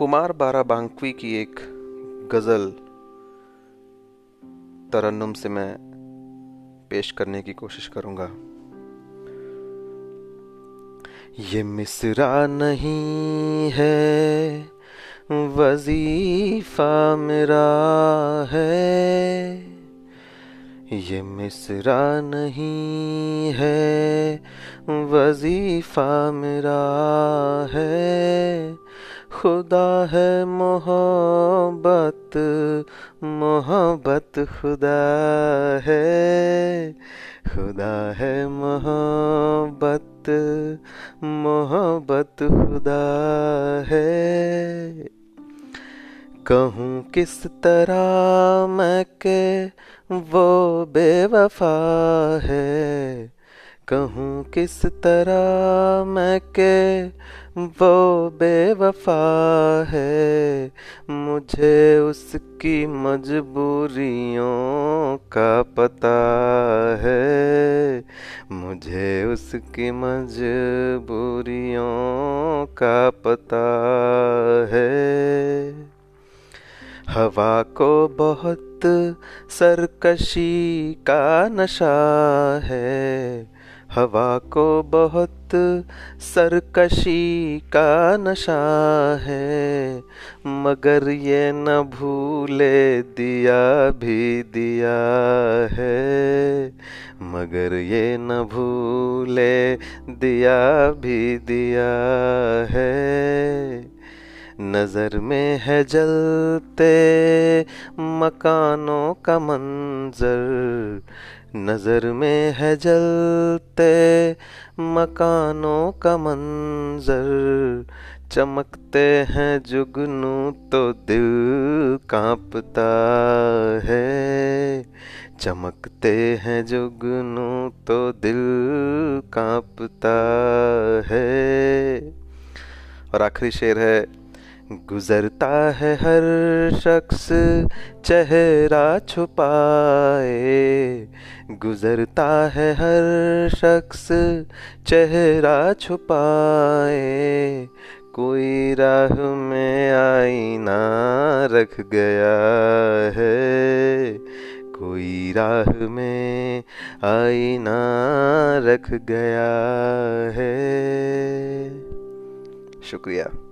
खुमार बारा बांकवी की एक गज़ल तरन्नुम से मैं पेश करने की कोशिश करूँगा। ये मिसरा नहीं है, वजीफा मेरा है। ये मिसरा नहीं है, वजीफा मेरा है। खुदा है मोहब्बत मोहब्बत खुदा है। खुदा है मोहब्बत मोहब्बत खुदा है। कहूँ किस तरह मैं के वो बेवफा है कहूँ, किस तरह मैं के वो बेवफा है? मुझे उसकी मजबूरियों का पता है। मुझे उसकी मजबूरियों का पता है। हवा को बहुत सरकशी का नशा है। हवा को बहुत सरकशी का नशा है, मगर ये न भूले दिया भी दिया है। मगर ये न भूले दिया भी दिया है। नज़र में है जलते मकानों का मंजर नज़र में है जलते मकानों का मंजर। चमकते हैं जुगनू तो दिल कांपता है। चमकते हैं जुगनू तो दिल कांपता है। और आखिरी शेर है, गुजरता है हर शख्स, चेहरा छुपाए। गुजरता है हर शख्स, चेहरा छुपाए। कोई राह में आईना रख गया है। कोई राह में आईना रख गया है। शुक्रिया।